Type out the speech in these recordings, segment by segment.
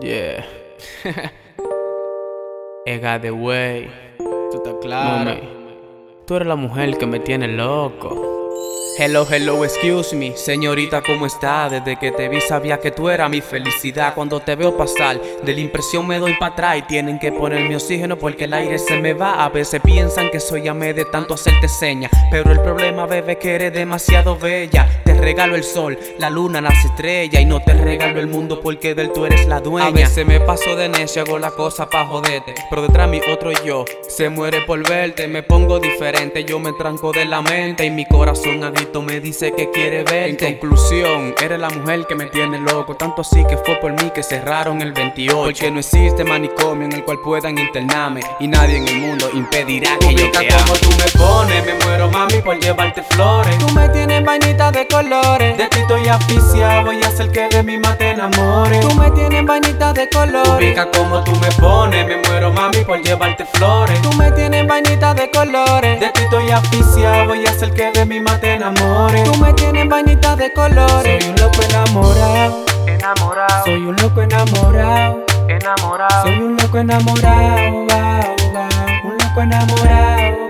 Yeah. Ega the way. Tú estás claro. Mami, tú eres la mujer que me tiene loco. Hello, hello, excuse me, señorita, ¿cómo está? Desde que te vi sabía que tú eras mi felicidad. Cuando te veo pasar, de la impresión me doy para atrás y tienen que poner mi oxígeno porque el aire se me va. A veces piensan que soy amé de tanto hacerte señas, pero el problema, bebé, que eres demasiado bella. Te regalo el sol, la luna, las estrellas y no te regalo el mundo porque del tú eres la dueña. A veces me paso de necio, hago la cosa pa' joderte, pero detrás mi otro yo se muere por verte. Me pongo diferente, yo me tranco de la mente y mi corazón agita me dice que quiere ver. En conclusión, eres la mujer que me tiene loco. Tanto así que fue por mí que cerraron el 28. Porque no existe manicomio en el cual puedan internarme. Y nadie en el mundo impedirá que yo te como tú me pones. Me muero, mami, por llevarte flores. Tú me tienes vainita de colores. De ti estoy aficiado. Voy a hacer que de mi mate enamore. Tú me tienes vainita de colores. Ubica como tú me pones. Me muero, mami, por llevarte flores. Tú me tienes vainita de colores. De ti estoy aficiado. Voy a hacer que de mi mate enamore. Tú me tienes vainita de colores. Soy un loco enamorado. Enamorado. Soy un loco enamorado. Enamorado. Soy un loco enamorado. Un loco enamorado.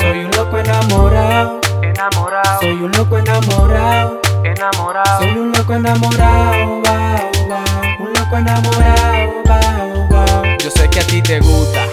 Soy un loco enamorado. Enamorado. Soy un loco enamorado. Enamorado. Soy un loco enamorado. Gusta.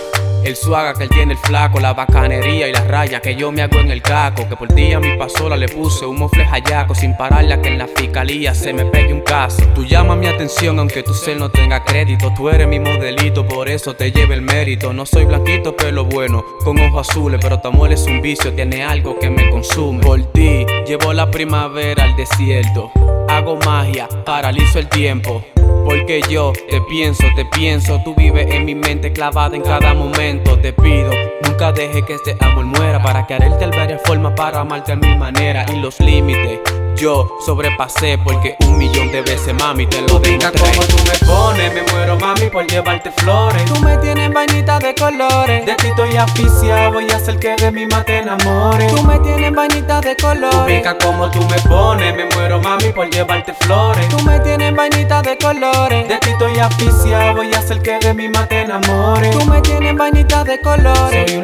El suaga que él tiene el flaco, la bacanería y las rayas que yo me hago en el caco. Que por ti a mi pasola le puse un mofle hallaco sin pararla que en la fiscalía se me pegue un caso. Tú llamas mi atención aunque tu ser no tenga crédito. Tú eres mi modelito, por eso te lleve el mérito. No soy blanquito, pelo bueno, con ojos azules, pero tu es un vicio, tiene algo que me consume. Por ti llevo la primavera al desierto. Hago magia, paralizo el tiempo. Porque yo te pienso, te pienso, tú vives en mi mente clavada en cada momento. Te pido, nunca deje que este amor muera para quererte al varias forma para amarte a mi manera y los límites. Yo sobrepasé porque un millón de veces mami te lo demostré. como tú me pones, me muero mami por llevarte flores. Tú me tienes vainita de colores. De ti estoy aficiado, voy a hacer que de mi mate enamore Tú me tienes vainita de colores. Ubica como tú me pones, me muero mami por llevarte flores. Tú me tienes vainita de colores. De ti estoy aficiado, voy a hacer que de mi mate enamore Tú me tienes vainita de colores. Soy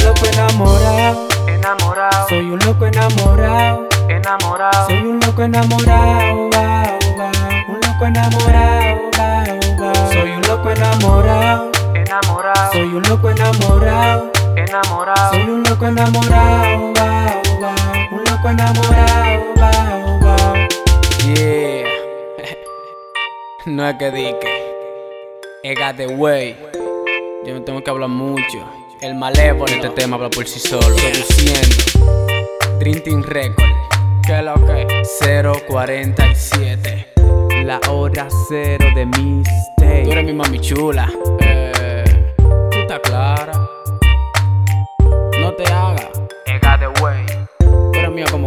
enamorado. Soy un loco enamorado, un loco enamorado, Soy un loco enamorado, enamorado. Soy un loco enamorado, enamorado. Soy un loco enamorado, un loco enamorado, Yeah. no es que dique. I got the way. Yo no tengo que hablar mucho. El malévolo este tema habla por sí solo. Dream Team Record. 047 La hora cero de mis days Tú eres mi mami chula. Eh, Tú estás clara No te hagas. Ega de way Tú eres mía como